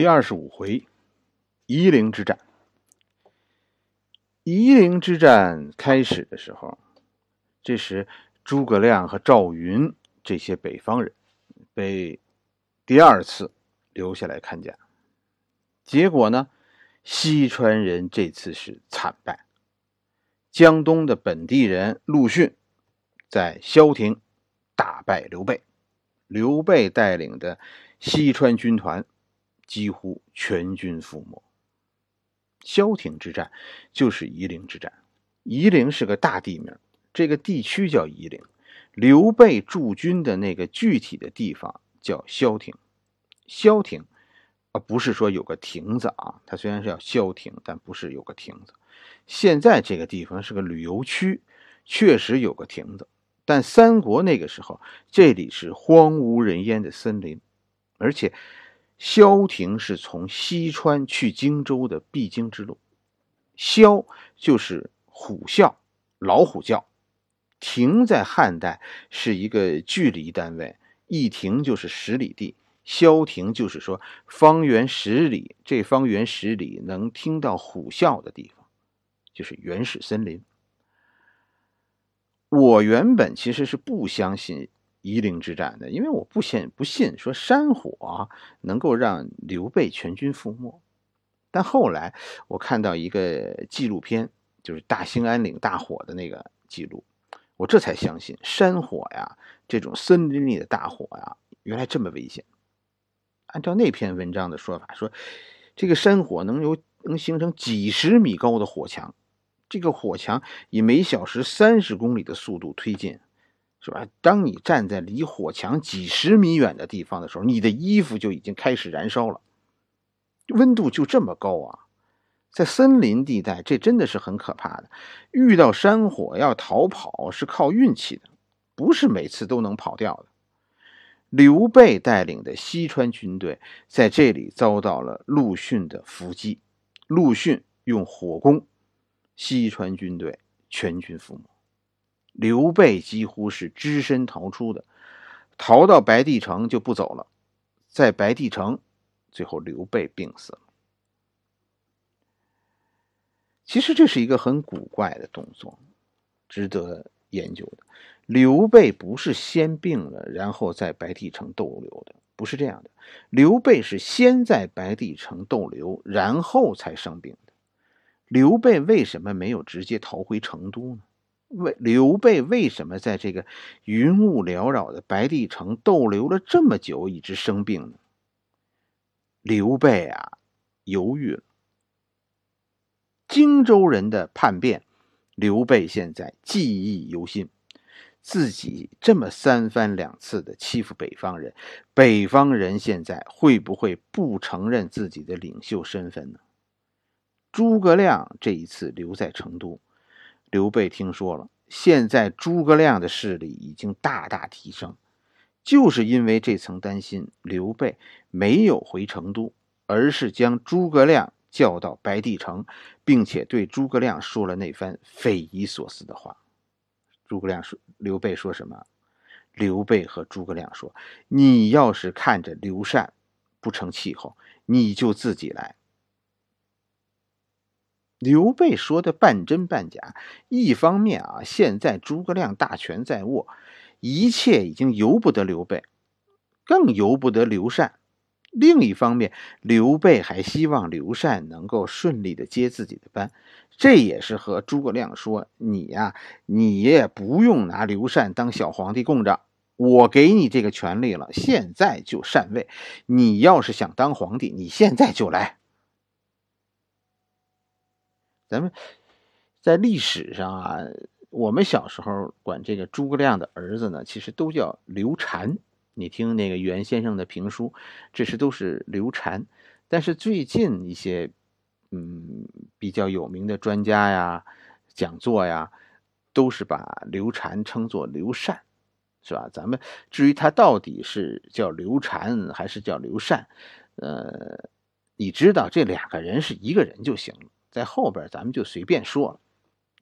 第二十五回，夷陵之战。夷陵之战开始的时候，这时诸葛亮和赵云这些北方人被第二次留下来看家。结果呢，西川人这次是惨败。江东的本地人陆逊在萧亭大败刘备，刘备带领的西川军团。几乎全军覆没。萧亭之战就是夷陵之战。夷陵是个大地名，这个地区叫夷陵。刘备驻军的那个具体的地方叫萧亭。萧亭啊，不是说有个亭子啊，它虽然是叫萧亭，但不是有个亭子。现在这个地方是个旅游区，确实有个亭子，但三国那个时候这里是荒无人烟的森林，而且。萧亭是从西川去荆州的必经之路，萧就是虎啸、老虎叫，亭在汉代是一个距离单位，一亭就是十里地，萧亭就是说方圆十里，这方圆十里能听到虎啸的地方，就是原始森林。我原本其实是不相信。夷陵之战的，因为我不信不信说山火能够让刘备全军覆没，但后来我看到一个纪录片，就是大兴安岭大火的那个记录，我这才相信山火呀，这种森林里的大火呀，原来这么危险。按照那篇文章的说法，说这个山火能有能形成几十米高的火墙，这个火墙以每小时三十公里的速度推进。是吧？当你站在离火墙几十米远的地方的时候，你的衣服就已经开始燃烧了，温度就这么高啊！在森林地带，这真的是很可怕的。遇到山火要逃跑是靠运气的，不是每次都能跑掉的。刘备带领的西川军队在这里遭到了陆逊的伏击，陆逊用火攻，西川军队全军覆没。刘备几乎是只身逃出的，逃到白帝城就不走了，在白帝城，最后刘备病死了。其实这是一个很古怪的动作，值得研究的。刘备不是先病了，然后在白帝城逗留的，不是这样的。刘备是先在白帝城逗留，然后才生病的。刘备为什么没有直接逃回成都呢？为刘备为什么在这个云雾缭绕的白帝城逗留了这么久，一直生病呢？刘备啊，犹豫了。荆州人的叛变，刘备现在记忆犹新。自己这么三番两次的欺负北方人，北方人现在会不会不承认自己的领袖身份呢？诸葛亮这一次留在成都。刘备听说了，现在诸葛亮的势力已经大大提升，就是因为这层担心，刘备没有回成都，而是将诸葛亮叫到白帝城，并且对诸葛亮说了那番匪夷所思的话。诸葛亮说：“刘备说什么？”刘备和诸葛亮说：“你要是看着刘禅不成气候，你就自己来。”刘备说的半真半假，一方面啊，现在诸葛亮大权在握，一切已经由不得刘备，更由不得刘禅；另一方面，刘备还希望刘禅能够顺利的接自己的班，这也是和诸葛亮说：“你呀，你也不用拿刘禅当小皇帝供着，我给你这个权利了，现在就禅位。你要是想当皇帝，你现在就来。”咱们在历史上啊，我们小时候管这个诸葛亮的儿子呢，其实都叫刘禅。你听那个袁先生的评书，这是都是刘禅。但是最近一些嗯比较有名的专家呀、讲座呀，都是把刘禅称作刘禅，是吧？咱们至于他到底是叫刘禅还是叫刘禅，呃，你知道这两个人是一个人就行了。在后边咱们就随便说了，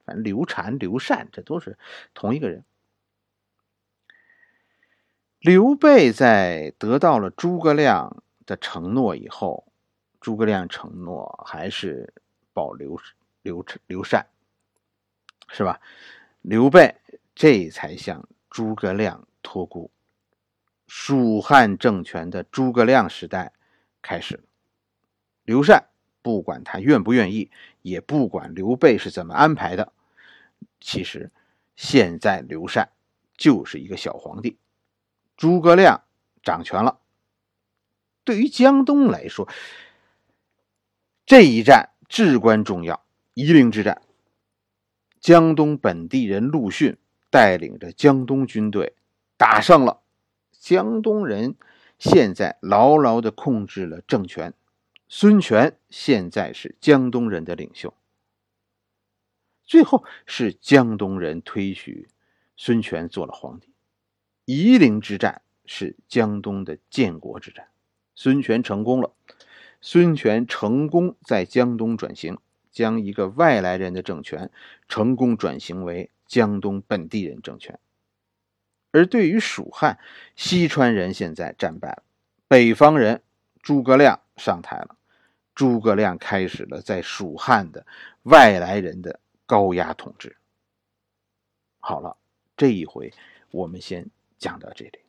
反正刘禅、刘禅这都是同一个人。刘备在得到了诸葛亮的承诺以后，诸葛亮承诺还是保刘刘刘禅，是吧？刘备这才向诸葛亮托孤，蜀汉政权的诸葛亮时代开始了。刘禅不管他愿不愿意，也不管刘备是怎么安排的，其实现在刘禅就是一个小皇帝，诸葛亮掌权了。对于江东来说，这一战至关重要，夷陵之战。江东本地人陆逊带领着江东军队打胜了，江东人现在牢牢的控制了政权，孙权现在是江东人的领袖。最后是江东人推举孙权做了皇帝。夷陵之战是江东的建国之战，孙权成功了。孙权成功在江东转型，将一个外来人的政权成功转型为江东本地人政权。而对于蜀汉，西川人现在战败了，北方人诸葛亮上台了，诸葛亮开始了在蜀汉的外来人的高压统治。好了，这一回我们先讲到这里。